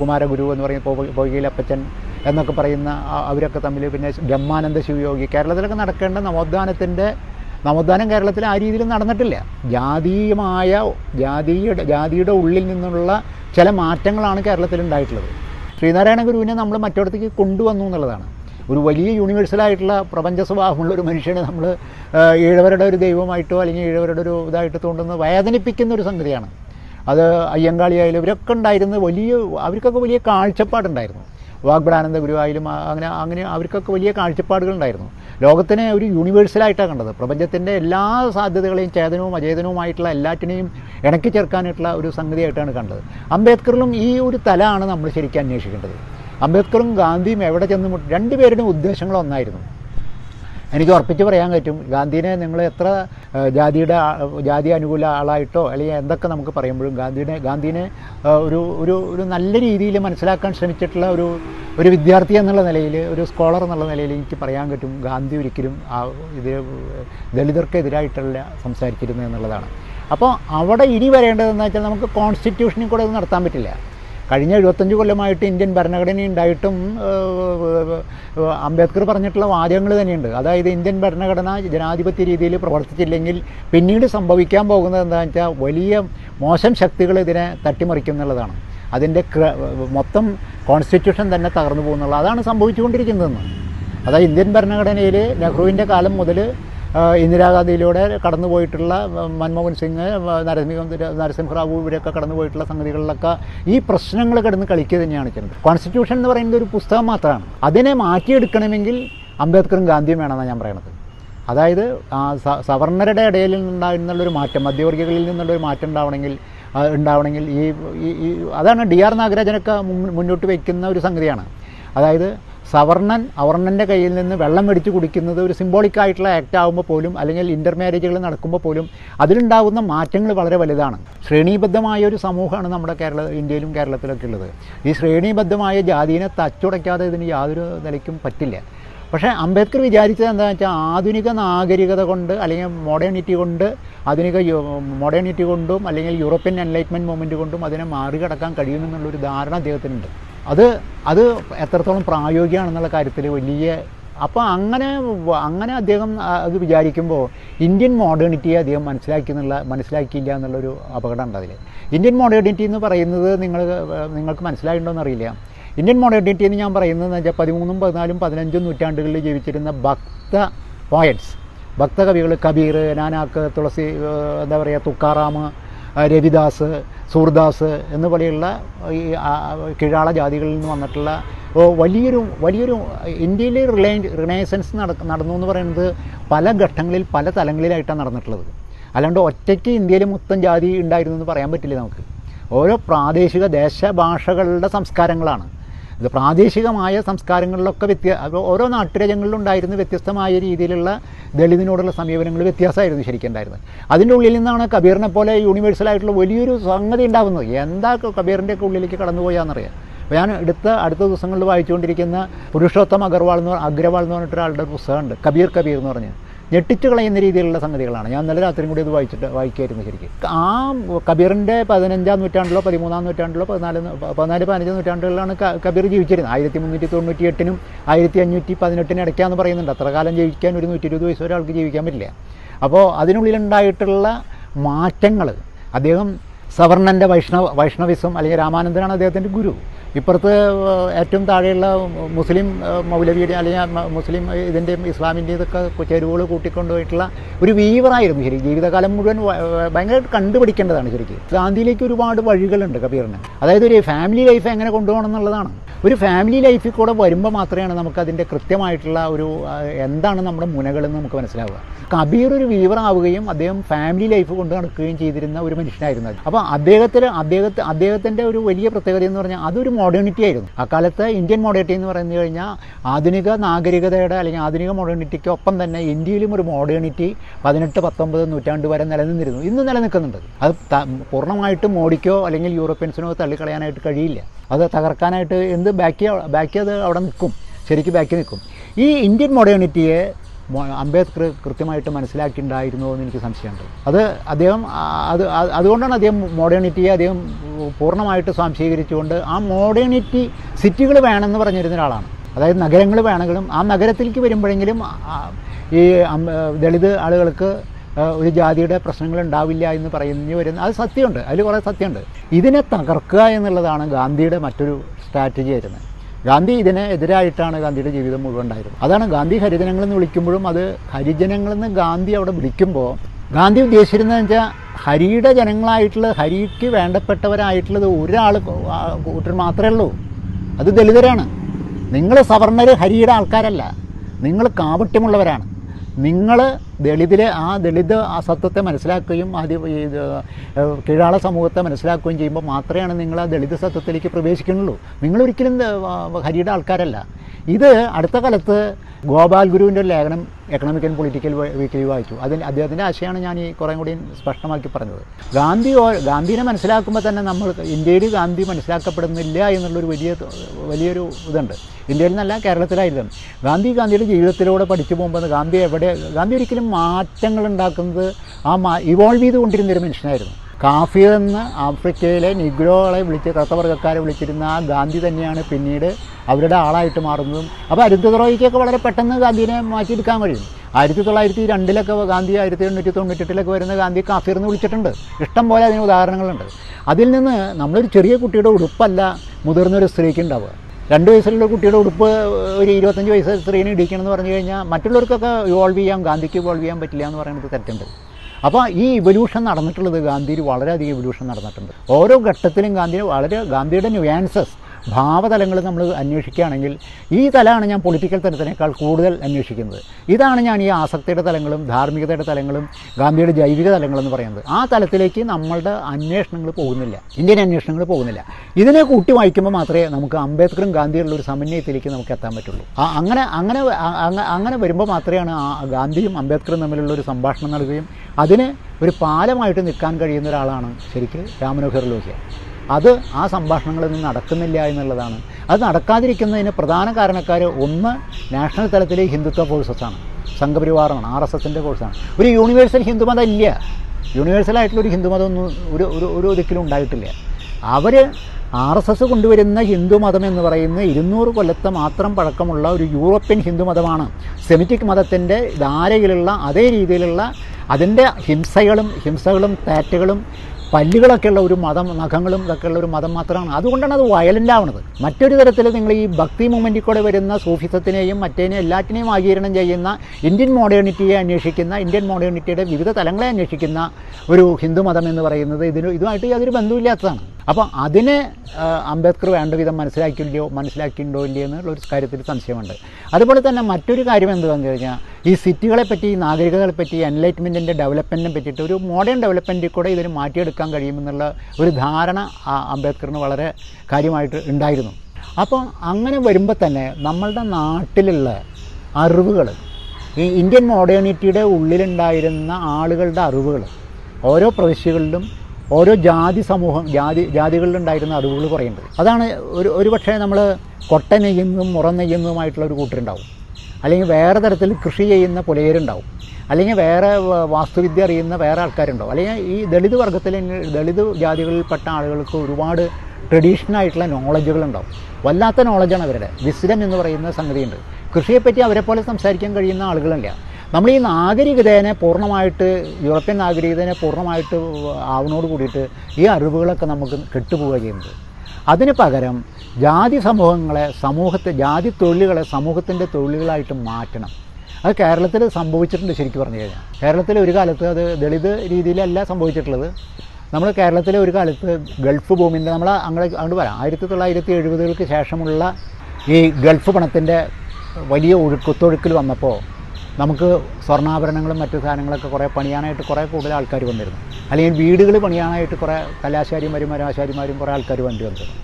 കുമാരഗുരു എന്ന് പറയുന്ന പൊയ്കയിൽ അപ്പച്ചൻ എന്നൊക്കെ പറയുന്ന അവരൊക്കെ തമ്മിൽ പിന്നെ ബ്രഹ്മാനന്ദ ശിവയോഗി. കേരളത്തിലൊക്കെ നടക്കേണ്ട നവോത്ഥാനത്തിന്റെ നവോത്ഥാനം കേരളത്തിൽ ആ രീതിയിൽ നടന്നിട്ടില്ല. ജാതീയമായ ജാതിയുടെ ജാതിയുടെ ഉള്ളിൽ നിന്നുള്ള ചില മാറ്റങ്ങളാണ് കേരളത്തിൽ ഉണ്ടായിട്ടുള്ളത് ശ്രീനാരായണ ഗുരുവിനെ നമ്മൾ മറ്റിടത്തേക്ക് കൊണ്ടുവന്നു എന്നുള്ളതാണ്. ഒരു വലിയ യൂണിവേഴ്സലായിട്ടുള്ള പ്രപഞ്ച സ്വഭാവമുള്ള ഒരു മനുഷ്യനെ നമ്മൾ ഈഴവരുടെ ഒരു ദൈവമായിട്ടോ അല്ലെങ്കിൽ ഈഴവരുടെ ഒരു ഇതായിട്ട് തോന്നുന്ന വേദനിപ്പിക്കുന്ന ഒരു സംഗതിയാണ്. അത് അയ്യങ്കാളിയായാലും ഇവരൊക്കെ ഉണ്ടായിരുന്ന വലിയ അവർക്കൊക്കെ വലിയ കാഴ്ചപ്പാടുണ്ടായിരുന്നു. വാഗ്ബടാനന്ദ ഗുരുവായാലും അങ്ങനെ അങ്ങനെ അവർക്കൊക്കെ വലിയ കാഴ്ചപ്പാടുകളുണ്ടായിരുന്നു. ലോകത്തിനെ ഒരു യൂണിവേഴ്സലായിട്ടാണ് കണ്ടത്. പ്രപഞ്ചത്തിന്റെ എല്ലാ സാധ്യതകളെയും ചേതനവും അചേതനവുമായിട്ടുള്ള എല്ലാറ്റിനെയും ഇണക്കി ചേർക്കാനായിട്ടുള്ള ഒരു സംഗതിയായിട്ടാണ് കണ്ടത്. അംബേദ്കറിലും ഈ ഒരു തലമാണ് നമ്മൾ ശരിക്കും അന്വേഷിക്കേണ്ടത്. അംബേദ്കറും ഗാന്ധിയും എവിടെ ചെന്ന് രണ്ടുപേരുടെയും ഉദ്ദേശങ്ങൾ ഒന്നായിരുന്നു. എനിക്ക് ഉറപ്പിച്ച് പറയാൻ പറ്റും ഗാന്ധിനെ നിങ്ങൾ എത്ര ജാതിയുടെ ജാതി അനുകൂല ആളായിട്ടോ അല്ലെങ്കിൽ എന്തൊക്കെ നമുക്ക് പറയുമ്പോഴും ഗാന്ധിനെ ഗാന്ധിനെ ഒരു ഒരു ഒരു നല്ല രീതിയിൽ മനസ്സിലാക്കാൻ ശ്രമിച്ചിട്ടുള്ള ഒരു ഒരു വിദ്യാർത്ഥി എന്നുള്ള നിലയിൽ ഒരു സ്കോളർ എന്നുള്ള നിലയിൽ എനിക്ക് പറയാൻ പറ്റും ഗാന്ധി ഒരിക്കലും ആ ഇത് ദളിതർക്കെതിരായിട്ടല്ല സംസാരിച്ചിരുന്നത് എന്നുള്ളതാണ്. അപ്പോൾ അവിടെ ഇനി വരേണ്ടതെന്ന് വെച്ചാൽ നമുക്ക് കോൺസ്റ്റിറ്റ്യൂഷനിൽ കൂടെ നടത്താൻ പറ്റില്ല. കഴിഞ്ഞ എഴുപത്തഞ്ച് കൊല്ലമായിട്ട് ഇന്ത്യൻ ഭരണഘടന ഉണ്ടായിട്ടും അംബേദ്കർ പറഞ്ഞിട്ടുള്ള വാചകങ്ങൾ തന്നെയുണ്ട്. അതായത് ഇന്ത്യൻ ഭരണഘടന ജനാധിപത്യ രീതിയിൽ പ്രവർത്തിച്ചില്ലെങ്കിൽ പിന്നീട് സംഭവിക്കാൻ പോകുന്നത് എന്താണെന്ന് വെച്ചാൽ വലിയ മോശം ശക്തികൾ ഇതിനെ തട്ടിമറിക്കും എന്നുള്ളതാണ്. അതിന്റെ മൊത്തം കോൺസ്റ്റിറ്റ്യൂഷൻ തന്നെ തകർന്നു പോകുന്നുള്ളത്. അതാണ് സംഭവിച്ചുകൊണ്ടിരിക്കുന്നതെന്ന്. അതായത് ഇന്ത്യൻ ഭരണഘടനയിൽ നെഹ്റുവിന്റെ കാലം മുതൽ ഇന്ദിരാഗാന്ധിയിലൂടെ കടന്നുപോയിട്ടുള്ള മൻമോഹൻ സിംഗ് നരസിംഹ നരസിംഹറാവു ഇവരൊക്കെ കടന്നുപോയിട്ടുള്ള സംഗതികളിലൊക്കെ ഈ പ്രശ്നങ്ങൾ കിടന്ന് കളിക്കുക തന്നെയാണ് ചെയ്യുന്നത്. കോൺസ്റ്റിറ്റ്യൂഷൻ എന്ന് പറയുന്നത് ഒരു പുസ്തകം മാത്രമാണ്. അതിനെ മാറ്റിയെടുക്കണമെങ്കിൽ അംബേദ്കറും ഗാന്ധിയും വേണമെന്നാണ് ഞാൻ പറയുന്നത് അതായത് സവർണരുടെ ഇടയിൽ നിന്നുണ്ടായിരുന്നുള്ളൊരു മാറ്റം മധ്യവർഗികളിൽ നിന്നുള്ളൊരു മാറ്റം ഉണ്ടാവണമെങ്കിൽ ഉണ്ടാവണമെങ്കിൽ ഈ അതാണ് ഡി ആർ നാഗരാജനൊക്കെ മുന്നോട്ട് വയ്ക്കുന്ന ഒരു സംഗതിയാണ്. അതായത് സവർണൻ അവർണന്റെ കയ്യിൽ നിന്ന് വെള്ളം മേടിച്ച് കുടിക്കുന്നത് ഒരു സിംബോളിക്കായിട്ടുള്ള ആക്ട് ആകുമ്പോൾ പോലും അല്ലെങ്കിൽ ഇന്റർ മാരേജുകൾ നടക്കുമ്പോൾ പോലും അതിലുണ്ടാകുന്ന മാറ്റങ്ങൾ വളരെ വലുതാണ്. ശ്രേണീബദ്ധമായ ഒരു സമൂഹമാണ് നമ്മുടെ കേരള ഇന്ത്യയിലും കേരളത്തിലൊക്കെ ഉള്ളത്. ഈ ശ്രേണീബദ്ധമായ ജാതിനെ തച്ചുടയ്ക്കാതെ ഇതിന് യാതൊരു നിലയ്ക്കും പറ്റില്ല. പക്ഷേ അംബേദ്കർ വിചാരിച്ചത് എന്താണെന്ന് വെച്ചാൽ ആധുനിക നാഗരികത കൊണ്ട് അല്ലെങ്കിൽ മോഡേണിറ്റി കൊണ്ട് ആധുനിക മോഡേണിറ്റി കൊണ്ടും അല്ലെങ്കിൽ യൂറോപ്യൻ എൻലൈറ്റ്മെന്റ് മൂവ്മെന്റ് കൊണ്ടും അതിനെ മറികടക്കാൻ കഴിയുമെന്നുള്ളൊരു ധാരണ അദ്ദേഹത്തിനുണ്ട്. അത് അത് എത്രത്തോളം പ്രായോഗികമാണെന്നുള്ള കാര്യത്തിൽ വലിയ അപ്പോൾ അങ്ങനെ അങ്ങനെ അദ്ദേഹം അത് വിചാരിക്കുമ്പോൾ ഇന്ത്യൻ മോഡേണിറ്റിയെ അദ്ദേഹം മനസ്സിലാക്കി എന്നുള്ള മനസ്സിലാക്കിയില്ല എന്നുള്ളൊരു അപകടം ഉണ്ട് അതിൽ ഇന്ത്യൻ മോഡേണിറ്റി എന്ന് പറയുന്നത് നിങ്ങൾ നിങ്ങൾക്ക് മനസ്സിലായിട്ടുണ്ടോ എന്നറിയില്ല. ഇന്ത്യൻ മോഡേണിറ്റി എന്ന് ഞാൻ പറയുന്നത് വെച്ചാൽ പതിമൂന്നും പതിനാലും പതിനഞ്ചും നൂറ്റാണ്ടുകളിൽ ജീവിച്ചിരുന്ന ഭക്ത പോയറ്റ്സ് ഭക്തകവികൾ കബീർ നാനാക്ക് തുളസി എന്താ പറയുക തുക്കാറാം രവിദാസ് സൂർദാസ് എന്ന് പോലെയുള്ള ഈ കീഴാള ജാതികളിൽ നിന്ന് വന്നിട്ടുള്ള വലിയൊരു വലിയൊരു ഇന്ത്യയിലെ റിലേ റിനേസൻസ് നട നടന്നു എന്ന് പറയുന്നത് പല ഘട്ടങ്ങളിൽ പല തലങ്ങളിലായിട്ടാണ് നടന്നിട്ടുള്ളത്. അല്ലാണ്ട് ഒറ്റയ്ക്ക് ഇന്ത്യയിൽ മൊത്തം ജാതി ഉണ്ടായിരുന്നു എന്ന് പറയാൻ പറ്റില്ല നമുക്ക്. ഓരോ പ്രാദേശിക ദേശഭാഷകളുടെ സംസ്കാരങ്ങളാണ്. ഇത് പ്രാദേശികമായ സംസ്കാരങ്ങളിലൊക്കെ വ്യത്യ ഓരോ നാട്ടുരാജ്യങ്ങളിലുണ്ടായിരുന്ന വ്യത്യസ്തമായ രീതിയിലുള്ള ദളിതിനോടുള്ള സമീപനങ്ങൾ വ്യത്യാസമായിരുന്നു ശരിക്കും ഉണ്ടായിരുന്നത് അതിന്റെ ഉള്ളിൽ നിന്നാണ് കബീറിനെ പോലെ യൂണിവേഴ്സലായിട്ടുള്ള വലിയൊരു സംഗതി ഉണ്ടാകുന്നത് എന്താ കബീറിന്റെ ഒക്കെ ഉള്ളിലേക്ക് കടന്നുപോയാന്നറിയാം. അപ്പോൾ ഞാൻ എടുത്ത അടുത്ത ദിവസങ്ങളിൽ വായിച്ചുകൊണ്ടിരിക്കുന്ന പുരുഷോത്തം അഗർവാൾ എന്ന് അഗ്രവാൾ എന്ന് പറഞ്ഞിട്ടൊരാളുടെ പുസ്തകമുണ്ട്. കബീർ കബീർ എന്ന് പറഞ്ഞ്. ഞെട്ടിച്ച് കളയുന്ന രീതിയിലുള്ള സംഗതികളാണ്. ഞാൻ നല്ല രാത്രിയും കൂടി ഇത് വായിച്ചിട്ട് വായിക്കുമായിരുന്നു ശരിക്കും. ആ കബീറിന്റെ പതിനഞ്ചാം നൂറ്റാണ്ടിലോ പതിമൂന്നാം നൂറ്റാണ്ടിലോ പതിനാല് പതിനാല് പതിനഞ്ച് നൂറ്റാണ്ടുകളിലാണ് കബീർ ജീവിച്ചിരുന്നത്. ആയിരത്തി മുന്നൂറ്റി തൊണ്ണൂറ്റി എട്ടിനും ആയിരത്തി അഞ്ഞൂറ്റി പതിനെട്ടിനും ഇടയ്ക്കാന്ന് പറയുന്നുണ്ട്. അത്ര കാലം ജീവിക്കാൻ ഒരു നൂറ്റി ഇരുപത് വയസ്സ് ഒരാൾക്ക് ജീവിക്കാൻ പറ്റില്ല. അപ്പോൾ അതിനുള്ളിലുണ്ടായിട്ടുള്ള മാറ്റങ്ങൾ അദ്ദേഹം സവർണന്റെ വൈഷ്ണവ വൈഷ്ണവിസം അല്ലെങ്കിൽ രാമാനന്ദനാണ് അദ്ദേഹത്തിന്റെ ഗുരു. ഇപ്പുറത്ത് ഏറ്റവും താഴെയുള്ള മുസ്ലിം മൗലവിയുടെ അല്ലെങ്കിൽ മുസ്ലിം ഇതിന്റെയും ഇസ്ലാമിന്റെയും ഇതൊക്കെ ചേരുവകൾ കൂട്ടിക്കൊണ്ടുപോയിട്ടുള്ള ഒരു വീവറായിരുന്നു ശരി ജീവിതകാലം മുഴുവൻ ഭയങ്കരമായിട്ട് കണ്ടുപിടിക്കേണ്ടതാണ് ശരിക്കും. ഗാന്ധിയിലേക്ക് ഒരുപാട് വഴികളുണ്ട് കബീറിന്. അതായത് ഒരു ഫാമിലി ലൈഫ് എങ്ങനെ കൊണ്ടുപോകണം എന്നുള്ളതാണ്. ഒരു ഫാമിലി ലൈഫിൽ കൂടെ വരുമ്പോൾ മാത്രമാണ് നമുക്ക് അതിന്റെ കൃത്യമായിട്ടുള്ള ഒരു എന്താണ് നമ്മുടെ മുനകളെന്ന് നമുക്ക് മനസ്സിലാവുക. കബീർ ഒരു വീവറാവുകയും അദ്ദേഹം ഫാമിലി ലൈഫ് കൊണ്ട് നടക്കുകയും ചെയ്തിരുന്ന ഒരു മനുഷ്യനായിരുന്നു അപ്പോൾ അദ്ദേഹത്തിന് അദ്ദേഹത്തെ അദ്ദേഹത്തിന്റെ ഒരു വലിയ പ്രത്യേകത എന്ന് പറഞ്ഞാൽ അതൊരു മോഡേണിറ്റി ആയിരുന്നു. അക്കാലത്ത് ഇന്ത്യൻ മോഡേണിറ്റി എന്ന് പറഞ്ഞു കഴിഞ്ഞാൽ ആധുനിക നാഗരികതയുടെ അല്ലെങ്കിൽ ആധുനിക മോഡേണിറ്റിക്കൊപ്പം തന്നെ ഇന്ത്യയിലും ഒരു മോഡേണിറ്റി പതിനെട്ട് പത്തൊമ്പത് നൂറ്റാണ്ട് വരെ നിലനിന്നിരുന്നു. ഇന്ന് നിലനിൽക്കുന്നുണ്ട്. അത് പൂർണമായിട്ടും മോഡിക്കോ അല്ലെങ്കിൽ യൂറോപ്യൻസിനോ തള്ളിക്കളയാനായിട്ട് കഴിയില്ല. അത് തകർക്കാനായിട്ട് എന്ത് ബാക്കി ബാക്കി അത് അവിടെ നിൽക്കും. ശരിക്കും ബാക്കി നിൽക്കും. ഈ ഇന്ത്യൻ മോഡേണിറ്റിയെ അംബേദ്കർ കൃത്യമായിട്ട് മനസ്സിലാക്കിയിട്ടുണ്ടായിരുന്നോ എന്ന് എനിക്ക് സംശയമുണ്ട്. അത് അദ്ദേഹം അത് അത് അതുകൊണ്ടാണ് അദ്ദേഹം മോഡേണിറ്റിയെ അദ്ദേഹം പൂർണമായിട്ട് സ്വാംശീകരിച്ചുകൊണ്ട് ആ മോഡേണിറ്റി സിറ്റികൾ വേണമെന്ന് പറഞ്ഞിരുന്ന ഒരാളാണ്. അതായത് നഗരങ്ങൾ വേണമെങ്കിലും ആ നഗരത്തിലേക്ക് വരുമ്പോഴെങ്കിലും ഈ ദളിത് ആളുകൾക്ക് ഒരു ജാതിയുടെ പ്രശ്നങ്ങൾ ഉണ്ടാവില്ല എന്ന് പറയുന്നു വരുന്ന അത് സത്യമുണ്ട്. അതിൽ കുറേ സത്യമുണ്ട്. ഇതിനെ തകർക്കുക എന്നുള്ളതാണ് ഗാന്ധിയുടെ മറ്റൊരു സ്ട്രാറ്റജി ആയിരുന്നത്. ഗാന്ധി ഇതിനെ എതിരായിട്ടാണ് ഗാന്ധിയുടെ ജീവിതം മുഴുവൻ ഉണ്ടായിരുന്നത്. അതാണ് ഗാന്ധി ഹരിജനങ്ങളെന്ന് വിളിക്കുമ്പോഴും അത് ഹരിജനങ്ങളെന്ന് ഗാന്ധി അവിടെ വിളിക്കുമ്പോൾ ഗാന്ധി ഉദ്ദേശിച്ചിരുന്നതെന്ന് വെച്ചാൽ ഹരിയുടെ ജനങ്ങളായിട്ടുള്ള ഹരിക്ക് വേണ്ടപ്പെട്ടവരായിട്ടുള്ളത് ഒരാൾ കൂട്ടർ മാത്രമേ ഉള്ളൂ. അത് ദളിതരാണ് നിങ്ങൾ സവർണർ ഹരിയുടെ ആൾക്കാരല്ല. നിങ്ങൾ കാപട്യമുള്ളവരാണ്. നിങ്ങൾ ദളിതിലെ ആ ദളിത് ആ സത്വത്തെ മനസ്സിലാക്കുകയും ആദ്യ കീഴാള സമൂഹത്തെ മനസ്സിലാക്കുകയും ചെയ്യുമ്പോൾ മാത്രമേ നിങ്ങൾ ആ ദളിത് സത്വത്തിലേക്ക് പ്രവേശിക്കുന്നുള്ളൂ. നിങ്ങളൊരിക്കലും ഹരിയുടെ ആൾക്കാരല്ല. ഇത് അടുത്ത കാലത്ത് ഗോപാൽ ഗുരുവിന്റെ ഒരു ലേഖനം എക്കണോമിക് ആൻഡ് പൊളിറ്റിക്കൽ വീക്കിലി വായിച്ചു. അതിൽ അദ്ദേഹത്തിന്റെ ആശയമാണ് ഞാൻ ഈ കുറേ കൂടി സ്പഷ്ടമാക്കി പറഞ്ഞത്. ഗാന്ധി ഗാന്ധിനെ മനസ്സിലാക്കുമ്പോൾ തന്നെ നമ്മൾ ഇന്ത്യയിൽ ഗാന്ധി മനസ്സിലാക്കപ്പെടുന്നില്ല എന്നുള്ളൊരു വലിയ വലിയൊരു ഇതുണ്ട്. ഇന്ത്യയിൽ നിന്നല്ല കേരളത്തിലായിരുന്നു. ഗാന്ധി ഗാന്ധിയുടെ ജീവിതത്തിലൂടെ പഠിച്ചു പോകുമ്പോൾ ഗാന്ധി എവിടെ ഗാന്ധി ഒരിക്കലും മാറ്റങ്ങൾ ഉണ്ടാക്കുന്നത് ആ മാ ഇവോൾവ് ചെയ്തുകൊണ്ടിരുന്നൊരു മനുഷ്യനായിരുന്നു. കാഫിർ എന്ന് ആഫ്രിക്കയിലെ നിഗ്രോകളെ വിളിച്ച് കറുത്തവർഗക്കാരെ വിളിച്ചിരുന്ന ആ ഗാന്ധി തന്നെയാണ് പിന്നീട് അവരുടെ ആളായിട്ട് മാറുന്നതും. അപ്പോൾ അരുന്ധതി റോയിക്കൊക്കെ വളരെ പെട്ടെന്ന് ഗാന്ധിനെ മാറ്റിയെടുക്കാൻ കഴിയും. ആയിരത്തി തൊള്ളായിരത്തി രണ്ടിലൊക്കെ ഗാന്ധി ആയിരത്തി എണ്ണൂറ്റി തൊണ്ണൂറ്റെട്ടിലൊക്കെ വരുന്ന ഗാന്ധി കാഫിർ എന്ന് വിളിച്ചിട്ടുണ്ട്. ഇഷ്ടം പോലെ അതിന് ഉദാഹരണങ്ങളുണ്ട്. അതിൽ നിന്ന് നമ്മളൊരു ചെറിയ കുട്ടിയുടെ ഉടുപ്പല്ല മുതിർന്നൊരു സ്ത്രീക്ക് ഉണ്ടാവുക. രണ്ട് വയസ്സുള്ള കുട്ടിയുടെ ഉടുപ്പ് ഒരു ഇരുപത്തഞ്ച് വയസ്സ് സ്ത്രീനെ ഇടിക്കണം എന്ന് പറഞ്ഞു കഴിഞ്ഞാൽ മറ്റുള്ളവർക്കൊക്കെ ഇവോൾവ് ചെയ്യാം ഗാന്ധിക്ക് ഇവോൾവ് ചെയ്യാൻ പറ്റില്ല എന്ന് പറയുന്നത് തെറ്റുണ്ട്. അപ്പോൾ ഈ ഇവല്യൂഷൻ നടന്നിട്ടുള്ളത് ഗാന്ധിയിൽ വളരെയധികം ഇവല്യൂഷൻ നടന്നിട്ടുണ്ട്. ഓരോ ഘട്ടത്തിലും ഗാന്ധി വളരെ ഗാന്ധിയുടെ ന്യൂയാൻസസ് ഭാവതലങ്ങൾ നമ്മൾ അന്വേഷിക്കുകയാണെങ്കിൽ ഈ തലമാണ് ഞാൻ പൊളിറ്റിക്കൽ തലത്തിനേക്കാൾ കൂടുതൽ അന്വേഷിക്കുന്നത്. ഇതാണ് ഞാൻ ഈ ആസക്തിയുടെ തലങ്ങളും ധാർമ്മികതയുടെ തലങ്ങളും ഗാന്ധിയുടെ ജൈവിക തലങ്ങളെന്ന് പറയുന്നത്. ആ തലത്തിലേക്ക് നമ്മളുടെ അന്വേഷണങ്ങൾ പോകുന്നില്ല. ഇന്ത്യൻ അന്വേഷണങ്ങൾ പോകുന്നില്ല. ഇതിനെ കൂട്ടി വായിക്കുമ്പോൾ മാത്രമേ നമുക്ക് അംബേദ്കറും ഗാന്ധിയുള്ള ഒരു സമന്വയത്തിലേക്ക് നമുക്ക് എത്താൻ പറ്റുള്ളൂ. അങ്ങനെ അങ്ങനെ അങ്ങനെ വരുമ്പോൾ മാത്രമാണ് ഗാന്ധിയും അംബേദ്കറും തമ്മിലുള്ള ഒരു സംഭാഷണം നൽകുകയും അതിന് ഒരു പാലമായിട്ട് നിൽക്കാൻ കഴിയുന്ന ഒരാളാണ് ശരിക്കും രാമനോഹർ ലോഹ്യ. അത് ആ സംഭാഷണങ്ങളിൽ നിന്ന് നടക്കുന്നില്ല എന്നുള്ളതാണ്. അത് നടക്കാതിരിക്കുന്നതിന് പ്രധാന കാരണക്കാർ ഒന്ന് നാഷണൽ തലത്തിലെ ഹിന്ദുത്വ ഫോഴ്സസാണ് സംഘപരിവാറാണ് ആർ എസ് എസിന്റെ ഫോഴ്സാണ് ഒരു യൂണിവേഴ്സൽ ഹിന്ദുമതം ഇല്ല. യൂണിവേഴ്സലായിട്ടുള്ള ഒരു ഹിന്ദുമതം ഒന്നും ഒരു ഒരു ഒരു ഒരിക്കലും ഉണ്ടായിട്ടില്ല. അവർ ആർ എസ് എസ് കൊണ്ടുവരുന്ന ഹിന്ദുമതം എന്ന് പറയുന്നത് ഇരുന്നൂറ് കൊല്ലത്തെ മാത്രം പഴക്കമുള്ള ഒരു യൂറോപ്യൻ ഹിന്ദുമതമാണ്. സെമിറ്റിക് മതത്തിന്റെ ധാരയിലുള്ള അതേ രീതിയിലുള്ള അതിന്റെ ഹിംസകളും ഹിംസകളും താറ്റുകളും പല്ലുകളൊക്കെയുള്ള ഒരു മതം നഖങ്ങളും ഇതൊക്കെയുള്ള ഒരു മതം മാത്രമാണ്. അതുകൊണ്ടാണ് അത് വയലന്റ് ആവുന്നത് മറ്റൊരു തരത്തിൽ നിങ്ങൾ ഈ ഭക്തി മൂവ്മെന്റിൽ കൂടെ വരുന്ന സൂഫിസത്തിനെയും മറ്റേനെയും എല്ലാറ്റിനെയും ആകീരണം ചെയ്യുന്ന ഇന്ത്യൻ മോഡേണിറ്റിയെ അന്വേഷിക്കുന്ന ഇന്ത്യൻ മോഡേണിറ്റിയുടെ വിവിധ തലങ്ങളെ അന്വേഷിക്കുന്ന ഒരു ഹിന്ദു മതം എന്ന് പറയുന്നത് ഇതിന് ഇതുമായിട്ട് യാതൊരു ബന്ധമില്ലാത്തതാണ് അപ്പോൾ അതിനെ അംബേദ്കർ വേണ്ട വിധം മനസ്സിലാക്കിയില്ലയോ മനസ്സിലാക്കിയിട്ടുണ്ടോ ഇല്ലയോ എന്നുള്ള ഒരു കാര്യത്തിൽ സംശയമുണ്ട്. അതുപോലെ തന്നെ മറ്റൊരു കാര്യം എന്താണെന്ന് കഴിഞ്ഞാൽ ഈ സിറ്റികളെ പറ്റി ഈ നാഗരികതകളെ പറ്റി എൻലൈറ്റ്മെന്റിന്റെ ഡെവലപ്മെന്റിനെ പറ്റിയിട്ട് ഒരു മോഡേൺ ഡെവലപ്മെന്റിൽ കൂടെ ഇതിന് മാറ്റിയെടുക്കാൻ കഴിയുമെന്നുള്ള ഒരു ധാരണ അംബേദ്കറിന് വളരെ കാര്യമായിട്ട് ഉണ്ടായിരുന്നു. അപ്പോൾ അങ്ങനെ വരുമ്പോൾ തന്നെ നമ്മളുടെ നാട്ടിലുള്ള അറിവുകൾ ഈ ഇന്ത്യൻ മോഡേണിറ്റിയുടെ ഉള്ളിലുണ്ടായിരുന്ന ആളുകളുടെ അറിവുകൾ ഓരോ പ്രവിശ്യകളിലും ഓരോ ജാതി സമൂഹം ജാതി ജാതികളിലുണ്ടായിരുന്ന അറിവുകൾ കുറയുന്നത് അതാണ് ഒരു ഒരു പക്ഷേ നമ്മൾ കൊട്ട നെയ്യുന്നതും മുറ നെയ്യുന്നതുമായിട്ടുള്ള ഒരു കൂട്ടരുണ്ടാവും. അല്ലെങ്കിൽ വേറെ തരത്തിൽ കൃഷി ചെയ്യുന്ന പുലയരുണ്ടാവും. അല്ലെങ്കിൽ വേറെ വാസ്തുവിദ്യ അറിയുന്ന വേറെ ആൾക്കാരുണ്ടാവും. അല്ലെങ്കിൽ ഈ ദളിത് വർഗത്തിൽ ദളിത് ജാതികളിൽപ്പെട്ട ആളുകൾക്ക് ഒരുപാട് ട്രഡീഷണൽ ആയിട്ടുള്ള നോളജുകളുണ്ടാവും വല്ലാത്ത നോളജാണ് അവരുടെ. വിസ്ഡം എന്ന് പറയുന്ന സംഗതിയുണ്ട്. കൃഷിയെപ്പറ്റി അവരെപ്പോലെ പോലെ സംസാരിക്കാൻ കഴിയുന്ന ആളുകളില്ല. നമ്മൾ ഈ നാഗരികതേനെ പൂർണമായിട്ട് യൂറോപ്യൻ നാഗരികതേനെ പൂർണമായിട്ട് ആവണോട് കൂടിയിട്ട് ഈ അറിവുകളൊക്കെ നമുക്ക് കെട്ടുപോവുക ചെയ്യുന്നത്. അതിന് പകരം ജാതി സമൂഹങ്ങളെ സമൂഹത്തെ ജാതി തൊഴിലുകളെ സമൂഹത്തിന്റെ തൊഴിലുകളായിട്ട് മാറ്റണം. അത് കേരളത്തിൽ സംഭവിച്ചിട്ടുണ്ട് ശരിക്കും പറഞ്ഞു കഴിഞ്ഞാൽ. കേരളത്തിൽ ഒരു കാലത്ത് അത് ദളിത് രീതിയിലല്ല സംഭവിച്ചിട്ടുള്ളത്. നമ്മൾ കേരളത്തിലെ ഒരു കാലത്ത് ഗൾഫ് ഭൂമിന്റെ നമ്മൾ അങ്ങനെ അങ്ങോട്ട് പറയാം ആയിരത്തി തൊള്ളായിരത്തി എഴുപതുകൾക്ക് ശേഷമുള്ള ഈ ഗൾഫ് പണത്തിന്റെ വലിയ ഒഴുക്കൊത്തൊഴുക്കിൽ വന്നപ്പോൾ നമുക്ക് സ്വർണാഭരണങ്ങളും മറ്റു സാധനങ്ങളൊക്കെ കുറേ പണിയാനായിട്ട് കുറേ കൂടുതൽ ആൾക്കാർ വന്നിരുന്നു. അല്ലെങ്കിൽ വീടുകൾ പണിയാനായിട്ട് കുറേ കലാശാരിമാരും മരാശാരിമാരും കുറേ ആൾക്കാർ വണ്ടി വന്നിരുന്നു.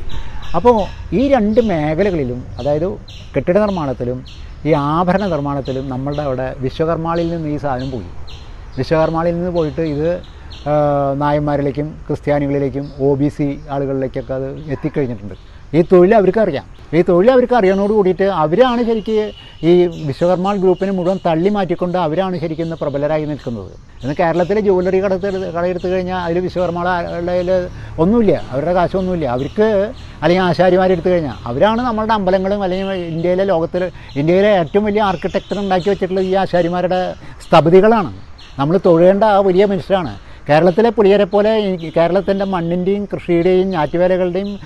അപ്പോൾ ഈ രണ്ട് മേഖലകളിലും അതായത് കെട്ടിട നിർമ്മാണത്തിലും ഈ ആഭരണ നിർമ്മാണത്തിലും നമ്മളുടെ അവിടെ വിശ്വകർമാളിൽ നിന്ന് ഈ സാധനം പോയി. വിശ്വകർമാളിൽ നിന്ന് പോയിട്ട് ഇത് നായന്മാരിലേക്കും ക്രിസ്ത്യാനികളിലേക്കും ഒ ബി സി ആളുകളിലേക്കൊക്കെ അത് എത്തിക്കഴിഞ്ഞിട്ടുണ്ട്. ഈ തൊഴിൽ അവർക്ക് അറിയാം ഈ തൊഴിൽ അവർക്ക് അറിയണോട് കൂടിയിട്ട് അവരാണ് ശരിക്ക് ഈ വിശ്വകർമ്മ ഗ്രൂപ്പിനെ മുഴുവൻ തള്ളി മാറ്റിക്കൊണ്ട് അവരാണ് ശരിക്കും പ്രബലരായി നിൽക്കുന്നത്. ഇന്ന് കേരളത്തിലെ ജ്വല്ലറി കടത്ത് കടയെടുത്ത് കഴിഞ്ഞാൽ അതിൽ വിശ്വകർമ്മയുടെ ഒന്നുമില്ല അവരുടെ കാശൊന്നുമില്ല. അവർക്ക് അല്ലെങ്കിൽ ആശാരിമാരെടുത്ത് കഴിഞ്ഞാൽ അവരാണ് നമ്മളുടെ അമ്പലങ്ങളും അല്ലെങ്കിൽ ഇന്ത്യയിലെ ലോകത്തിൽ ഇന്ത്യയിലെ ഏറ്റവും വലിയ ആർക്കിടെക്ചർ ഉണ്ടാക്കി വെച്ചിട്ടുള്ള ഈ ആശാരിമാരുടെ സ്തബ്ധികളാണ് നമ്മൾ തൊഴേണ്ട ആ വലിയ മനുഷ്യരാണ്. കേരളത്തിലെ പുലിയരെ പോലെ ഈ കേരളത്തിന്റെ മണ്ണിന്റെയും കൃഷിയുടെയും ഞാറ്റുവേലകളുടെയും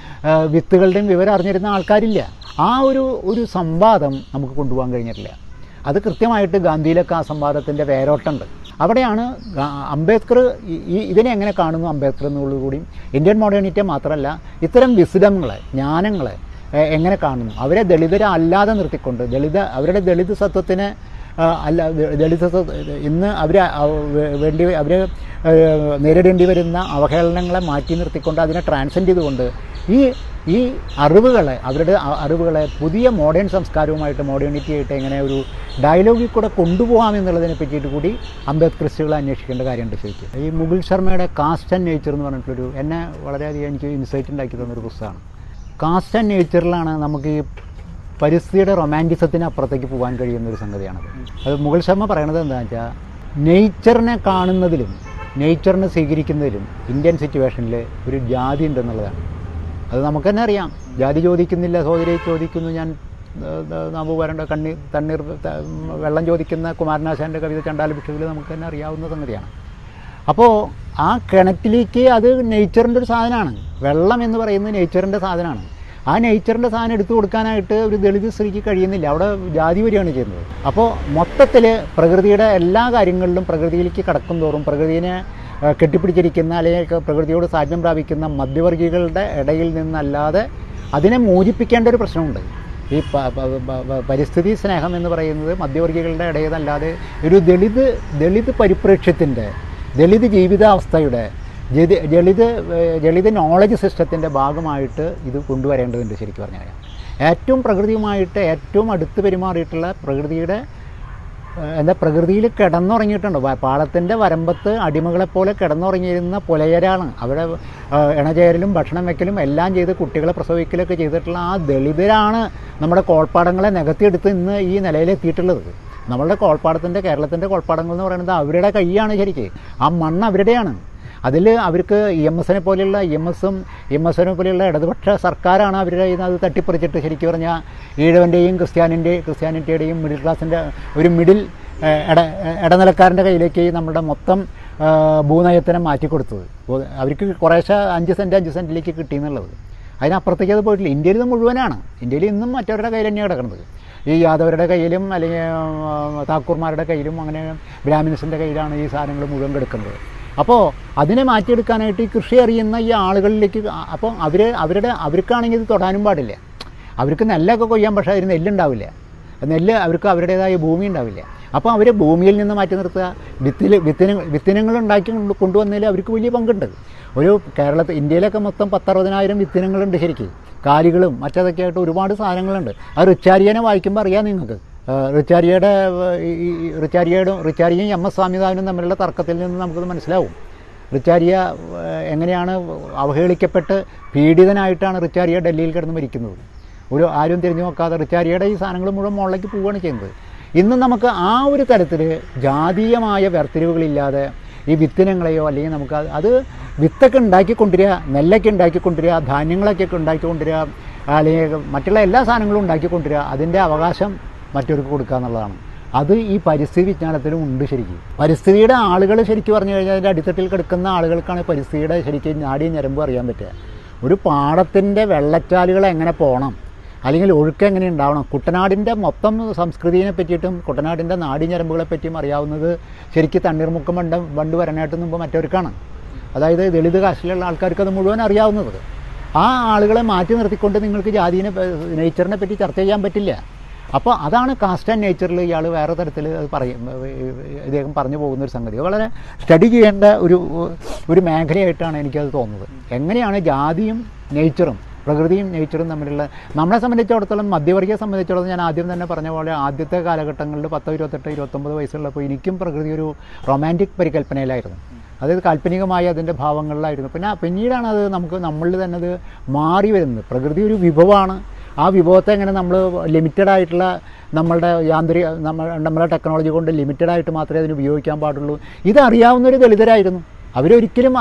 വിത്തുകളുടെയും വിവരം അറിഞ്ഞിരുന്ന ആൾക്കാരില്ല. ആ ഒരു ഒരു സംവാദം നമുക്ക് കൊണ്ടുപോകാൻ കഴിഞ്ഞിട്ടില്ല. അത് കൃത്യമായിട്ട് ഗാന്ധിയിലൊക്കെ ആ സംവാദത്തിന്റെ വേരോട്ടമുണ്ട്. അവിടെയാണ് അംബേദ്കർ ഈ- ഇതിനെ എങ്ങനെ കാണുന്നു അംബേദ്കർ എന്നുള്ളത് കൂടിയും ഇന്ത്യൻ മോഡേണിറ്റി മാത്രമല്ല ഇത്തരം വിസിഡങ്ങളെ ജ്ഞാനങ്ങളെ എങ്ങനെ കാണുന്നു? അവരെ ദളിതരെ അല്ലാതെ നിർത്തിക്കൊണ്ട് ദളിത അവരുടെ ദളിത് സത്വത്തിനെ അല്ല ദളിത് ഇന്ന് അവർ വേണ്ടി അവർ നേരിടേണ്ടി വരുന്ന അവഹേളനങ്ങളെ മാറ്റി നിർത്തിക്കൊണ്ട് അതിനെ ട്രാൻസെൻഡ് ചെയ്തുകൊണ്ട് ഈ ഈ അറിവുകളെ അവരുടെ അറിവുകളെ പുതിയ മോഡേൺ സംസ്കാരവുമായിട്ട് മോഡേണിറ്റി ആയിട്ട് എങ്ങനെ ഒരു ഡയലോഗിൽ കൂടെ കൊണ്ടുപോകാം എന്നുള്ളതിനെ പറ്റിയിട്ട് കൂടി അംബേദ്കറിസ്റ്റുകൾ അന്വേഷിക്കേണ്ട കാര്യമുണ്ട് ശരിക്കും. ഈ മുഗൾ ശർമ്മയുടെ കാസ്റ്റ് ആൻഡ് നേച്ചർ എന്ന് പറഞ്ഞിട്ടൊരു എന്നെ വളരെയധികം എനിക്ക് ഇൻസൈറ്റ് ഉണ്ടാക്കി തന്നൊരു പുസ്തകമാണ്. കാസ്റ്റ് ആൻഡ് നേച്ചറിലാണ് നമുക്ക് ഈ പരിസ്ഥിതിയുടെ റൊമാന്റിസത്തിന് അപ്പുറത്തേക്ക് പോകാൻ കഴിയുന്ന ഒരു സംഗതിയാണത്. അത് മുഗൾ ശർമ്മ പറയണത് എന്താണെന്ന് വെച്ചാൽ നേച്ചറിനെ കാണുന്നതിലും നേച്ചറിനെ സ്വീകരിക്കുന്നതിലും ഇന്ത്യൻ സിറ്റുവേഷനിൽ ഒരു ജാതി ഉണ്ടെന്നുള്ളതാണ്. അത് നമുക്ക് തന്നെ അറിയാം. ജാതി ചോദിക്കുന്നില്ല സഹോദരി ചോദിക്കുന്നു ഞാൻ നാമ്പ് വരേണ്ട കണ്ണീർ തണ്ണീർ വെള്ളം ചോദിക്കുന്ന കുമാരനാശാന്റെ കവിത ചണ്ടാല ഭിക്ഷയിൽ നമുക്ക് തന്നെ അറിയാവുന്ന സംഗതിയാണ്. അപ്പോൾ ആ കിണറ്റിലേക്ക് അത് നേച്ചറിന്റെ ഒരു സാധനമാണ്. വെള്ളം എന്ന് പറയുന്നത് നേച്ചറിന്റെ സാധനമാണ്. ആ നേച്ചറിന്റെ സാധനം എടുത്തു കൊടുക്കാനായിട്ട് ഒരു ദളിത് സ്ത്രീക്ക് കഴിയുന്നില്ല. അവിടെ ജാതി വരികയാണ് ചെയ്യുന്നത്. അപ്പോൾ മൊത്തത്തിൽ പ്രകൃതിയുടെ എല്ലാ കാര്യങ്ങളിലും പ്രകൃതിയിലേക്ക് കടക്കും തോറും പ്രകൃതിനെ കെട്ടിപ്പിടിച്ചിരിക്കുന്ന അല്ലെങ്കിൽ പ്രകൃതിയോട് സാധ്യം പ്രാപിക്കുന്ന മധ്യവർഗികളുടെ ഇടയിൽ നിന്നല്ലാതെ അതിനെ മോചിപ്പിക്കേണ്ട ഒരു പ്രശ്നമുണ്ട്. ഈ പരിസ്ഥിതി സ്നേഹം എന്ന് പറയുന്നത് മധ്യവർഗികളുടെ ഇടയതല്ലാതെ ഒരു ദളിത് ദളിത് പരിപ്രേക്ഷ്യത്തിന്റെ ദളിത് ജീവിതാവസ്ഥയുടെ ജലിത ജലിത ദളിത് നോളജ് സിസ്റ്റത്തിന്റെ ഭാഗമായിട്ട് ഇത് കൊണ്ടുവരേണ്ടതുണ്ട് ശരിക്കും പറഞ്ഞു കഴിഞ്ഞാൽ ഏറ്റവും പ്രകൃതിയുമായിട്ട് ഏറ്റവും അടുത്ത് പെരുമാറിയിട്ടുള്ള പ്രകൃതിയുടെ എന്താ പ്രകൃതിയിൽ കിടന്നുറങ്ങിയിട്ടുണ്ട്. പാളത്തിന്റെ വരമ്പത്ത് അടിമകളെപ്പോലെ കിടന്നുറങ്ങിയിരുന്ന പുലയരാണ്. ഏഹ്, ഇണചേരലും ഭക്ഷണം വെക്കലും എല്ലാം ചെയ്ത് കുട്ടികളെ പ്രസവിക്കലൊക്കെ ചെയ്തിട്ടുള്ള ആ ദളിതരാണ് നമ്മുടെ കോൾപ്പാടങ്ങളെ നികത്തിയെടുത്ത് ഇന്ന് ഈ നിലയിലെത്തിയിട്ടുള്ളത്. നമ്മളുടെ കോൾപ്പാടത്തിന്റെ കേരളത്തിന്റെ കോൾപ്പാടങ്ങൾ എന്ന് പറയുന്നത് അവരുടെ കൈയാണ് ശരിക്ക്. ആ മണ്ണ് അവരുടെയാണ്. അതിൽ അവർക്ക് എം എസിനെ പോലെയുള്ള എം എസും എം എസിനെ പോലെയുള്ള ഇടതുപക്ഷ സർക്കാരാണ് അവരുടെ അത് തട്ടിപ്പറിച്ചിട്ട് ശരിക്കും പറഞ്ഞാൽ ഈഴവന്റെയും ക്രിസ്ത്യാനിന്റെ ക്രിസ്ത്യാനിറ്റിയുടെയും മിഡിൽ ക്ലാസിന്റെ ഒരു മിഡിൽ ഇട ഇടനിലക്കാരന്റെ കയ്യിലേക്ക് നമ്മുടെ മൊത്തം ഭൂനയത്തിനെ മാറ്റിക്കൊടുത്തത്. അവർക്ക് കുറേശ്ശെ അഞ്ച് സെന്റ് അഞ്ച് സെന്റിലേക്ക് കിട്ടിയെന്നുള്ളത് അതിനപ്പുറത്തേക്ക് അത് പോയിട്ടില്ല. ഇന്ത്യയിൽ ഇത് മുഴുവനാണ്. ഇന്ത്യയിൽ ഇന്നും മറ്റവരുടെ കയ്യിൽ തന്നെയാണ് കിടക്കുന്നത്. ഈ യാദവരുടെ കയ്യിലും അല്ലെങ്കിൽ താക്കൂർമാരുടെ കയ്യിലും അങ്ങനെ ബ്രാഹ്മിൻസിന്റെ കയ്യിലാണ് ഈ സാധനങ്ങൾ മുഴുവൻ കിടക്കുന്നത്. അപ്പോൾ അതിനെ മാറ്റിയെടുക്കാനായിട്ട് ഈ കൃഷി അറിയുന്ന ഈ ആളുകളിലേക്ക് അപ്പോൾ അവർ അവരുടെ അവർക്കാണെങ്കിൽ ഇത് തൊടാനും പാടില്ല. അവർക്ക് നെല്ലൊക്കെ കൊയ്യാൻ പക്ഷേ അതിന് നെല്ലുണ്ടാവില്ല. നെല്ല് അവർക്ക് അവരുടേതായ ഭൂമി ഉണ്ടാവില്ല. അപ്പോൾ അവർ ഭൂമിയിൽ നിന്ന് മാറ്റി നിർത്തുക വിത്തിൽ വിത്തിന വിത്തിനങ്ങൾ ഉണ്ടാക്കി കൊണ്ടുവന്നതിൽ അവർക്ക് വലിയ പങ്കുണ്ട്. ഒരു കേരളത്തിൽ ഇന്ത്യയിലൊക്കെ മൊത്തം പത്തറുപതിനായിരം വിത്തിനങ്ങളുണ്ട് ശരിക്കും. കാലികളും മറ്റതൊക്കെ ആയിട്ട് ഒരുപാട് സാധനങ്ങളുണ്ട്. ആ റിച്ചാരിയനെ വായിക്കുമ്പോൾ അറിയാം നിങ്ങൾക്ക്. റിച്ചാരിയയുടെ ഈ റിച്ചാരിയയുടെ റിച്ചാരിയും എം എസ് സ്വാമിനാഥനും തമ്മിലുള്ള തർക്കത്തിൽ നിന്ന് നമുക്കത് മനസ്സിലാവും. റിച്ചാരിയ എങ്ങനെയാണ് അവഹേളിക്കപ്പെട്ട് പീഡിതനായിട്ടാണ് റിച്ചാരിയ ഡൽഹിയിൽ കിടന്ന് മരിക്കുന്നത്? ഒരു ആരും തിരിഞ്ഞു നോക്കാതെ റിച്ചാരിയുടെ ഈ സാധനങ്ങൾ മുഴുവൻ മുകളിലേക്ക് പോവുകയാണ് ചെയ്യുന്നത്. ഇന്ന് നമുക്ക് ആ ഒരു തരത്തിൽ ജാതീയമായ വേർതിരിവുകളില്ലാതെ ഈ വിത്തിനങ്ങളെയോ അല്ലെങ്കിൽ നമുക്ക് അത് വിത്തൊക്കെ ഉണ്ടാക്കിക്കൊണ്ടിരിക നെല്ലൊക്കെ ഉണ്ടാക്കിക്കൊണ്ടിരിക ധാന്യങ്ങളൊക്കെ ഉണ്ടാക്കിക്കൊണ്ടിരിക അല്ലെങ്കിൽ മറ്റുള്ള എല്ലാ സാധനങ്ങളും ഉണ്ടാക്കിക്കൊണ്ടുവരിക അതിന്റെ അവകാശം മറ്റവർക്ക് കൊടുക്കുക എന്നുള്ളതാണ് അത് ഈ പരിസ്ഥിതി വിജ്ഞാനത്തിലും ഉണ്ട് ശരിക്കും. പരിസ്ഥിതിയുടെ ആളുകൾ ശരിക്കും പറഞ്ഞു കഴിഞ്ഞാൽ അതിന്റെ അടിത്തട്ടിൽ കിടക്കുന്ന ആളുകൾക്കാണ് പരിസ്ഥിതിയുടെ ശരിക്കും നാടിയും ഞരമ്പും അറിയാൻ പറ്റുക. ഒരു പാടത്തിന്റെ വെള്ളച്ചാലുകൾ എങ്ങനെ പോകണം അല്ലെങ്കിൽ ഒഴുക്ക് എങ്ങനെ ഉണ്ടാവണം? കുട്ടനാടിന്റെ മൊത്തം സംസ്കൃതിയെ പറ്റിയിട്ടും കുട്ടനാടിന്റെ നാടി ഞരമ്പുകളെ പറ്റിയും അറിയാവുന്നത് ശരിക്കും തണ്ണീർമുക്കം വണ്ട വണ്ട് വരാനായിട്ട് മുമ്പ് മറ്റവർക്കാണ്. അതായത് ദളിത് കാശിലുള്ള ആൾക്കാർക്ക് അത് മുഴുവൻ അറിയാവുന്നത്. ആ ആളുകളെ മാറ്റി നിർത്തിക്കൊണ്ട് നിങ്ങൾക്ക് ജാതിനെ നേച്ചറിനെ പറ്റി ചർച്ച ചെയ്യാൻ പറ്റില്ല. അപ്പോൾ അതാണ് കാസ്റ്റ് ആൻഡ് നേച്ചറിൽ ഇയാൾ വേറെ തരത്തിൽ അത് പറയും. ഇദ്ദേഹം പറഞ്ഞു പോകുന്ന ഒരു സംഗതി. വളരെ സ്റ്റഡി ചെയ്യേണ്ട ഒരു ഒരു മേഖലയായിട്ടാണ് എനിക്കത് തോന്നുന്നത്. എങ്ങനെയാണ് ജാതിയും നേച്ചറും പ്രകൃതിയും നേച്ചറും തമ്മിലുള്ള നമ്മളെ സംബന്ധിച്ചിടത്തോളം മധ്യവർഗീയ സംബന്ധിച്ചിടത്തോളം ഞാൻ ആദ്യം തന്നെ പറഞ്ഞ പോലെ ആദ്യത്തെ കാലഘട്ടങ്ങളിൽ പത്തോ ഇരുപത്തെട്ട് ഇരുപത്തൊമ്പത് വയസ്സുള്ളപ്പോൾ എനിക്കും പ്രകൃതി ഒരു റൊമാന്റിക് പരികല്പനയിലായിരുന്നു അതായത് കാൽപ്പനികമായ അതിന്റെ ഭാവങ്ങളിലായിരുന്നു. പിന്നെ പിന്നീടാണ് അത് നമുക്ക് നമ്മളിൽ തന്നെ അത് മാറി വരുന്നത്. പ്രകൃതി ഒരു വിഭവമാണ്. ആ വിഭവത്തെ എങ്ങനെ നമ്മൾ ലിമിറ്റഡ് ആയിട്ടുള്ള നമ്മളുടെ യാന്ത്രിക നമ്മൾ നമ്മളെ ടെക്നോളജി കൊണ്ട് ലിമിറ്റഡ് ആയിട്ട് മാത്രമേ അതിന് ഉപയോഗിക്കാൻ പാടുള്ളൂ. ഇതറിയാവുന്നൊരു ദളിതരായിരുന്നു. അവരൊരിക്കലും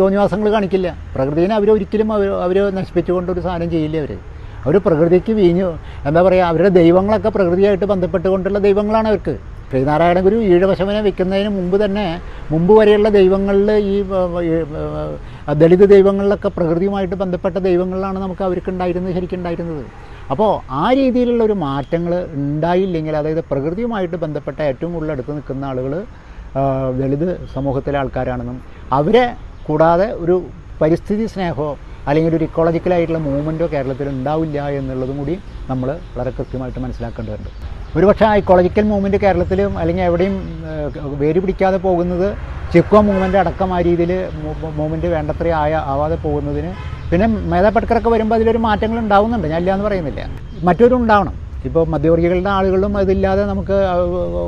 തോന്നിവാസങ്ങൾ കാണിക്കില്ല. പ്രകൃതിനെ അവരൊരിക്കലും അവർ അവർ നശിപ്പിച്ചുകൊണ്ട് ഒരു സാധനം ചെയ്യില്ല അവർ അവർ പ്രകൃതിക്ക് വീഞ്ഞു എന്താ പറയുക അവരുടെ ദൈവങ്ങളൊക്കെ പ്രകൃതിയായിട്ട് ബന്ധപ്പെട്ടുകൊണ്ടുള്ള ദൈവങ്ങളാണ് അവർക്ക്. ശ്രീനാരായണ ഗുരു ഈഴവശമനെ വെക്കുന്നതിന് മുമ്പ് തന്നെ മുമ്പ് വരെയുള്ള ദൈവങ്ങളിൽ ഈ ദളിത് ദൈവങ്ങളിലൊക്കെ പ്രകൃതിയുമായിട്ട് ബന്ധപ്പെട്ട ദൈവങ്ങളിലാണ് നമുക്ക് അവർക്കുണ്ടായിരുന്നത് ശരിക്കുണ്ടായിരുന്നത് അപ്പോൾ ആ രീതിയിലുള്ള ഒരു മാറ്റങ്ങൾ ഉണ്ടായില്ലെങ്കിൽ അതായത് പ്രകൃതിയുമായിട്ട് ബന്ധപ്പെട്ട ഏറ്റവും കൂടുതൽ അടുത്ത് നിൽക്കുന്ന ആളുകൾ ദളിത് സമൂഹത്തിലെ ആൾക്കാരാണെന്നും അവരെ കൂടാതെ ഒരു പരിസ്ഥിതി സ്നേഹമോ അല്ലെങ്കിൽ ഒരു ഇക്കോളജിക്കലായിട്ടുള്ള മൂവ്മെന്റോ കേരളത്തിൽ ഉണ്ടാവില്ല എന്നുള്ളതും കൂടി നമ്മൾ വളരെ കൃത്യമായിട്ട് മനസ്സിലാക്കേണ്ടതുണ്ട്. ഒരുപക്ഷെ ആ ഇക്കോളജിക്കൽ മൂവ്മെന്റ് കേരളത്തിലും അല്ലെങ്കിൽ എവിടെയും വേര് പിടിക്കാതെ പോകുന്നത് ചിക്കോ മൂവ്മെന്റ് അടക്കം ആ രീതിയിൽ മൂവ്മെന്റ് വേണ്ടത്ര ആയ ആവാതെ പോകുന്നതിന്. പിന്നെ മേധാ വരുമ്പോൾ അതിലൊരു മാറ്റങ്ങൾ ഉണ്ടാവുന്നുണ്ട്. ഞാൻ ഇല്ല എന്ന് പറയുന്നില്ല. മറ്റൊരു ഉണ്ടാവണം. ഇപ്പോൾ മധ്യവർഗികളുടെ ആളുകളും അതില്ലാതെ നമുക്ക്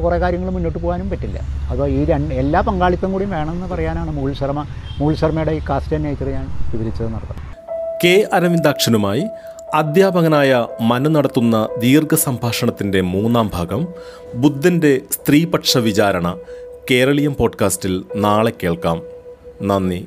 കുറേ കാര്യങ്ങൾ മുന്നോട്ട് പോകാനും പറ്റില്ല. അതോ ഈ രണ്ട് എല്ലാ പങ്കാളിത്തം കൂടി വേണമെന്ന് പറയാനാണ് മൂൾ ശർമ്മ മൂൾ ശർമ്മയുടെ ഈ കാസ്റ്റ് ആൻഡ് നേച്ചർ ഞാൻ വിവരിച്ചത് നടത്തുന്നത്. കെ അരവിന്ദാക്ഷനുമായി അധ്യാപകനായ മനു നടത്തുന്ന ദീർഘ സംഭാഷണത്തിന്റെ മൂന്നാം ഭാഗം ബുദ്ധന്റെ സ്ത്രീപക്ഷ വിചാരണ കേരളീയം പോഡ്കാസ്റ്റിൽ നാളെ കേൾക്കാം. നന്ദി.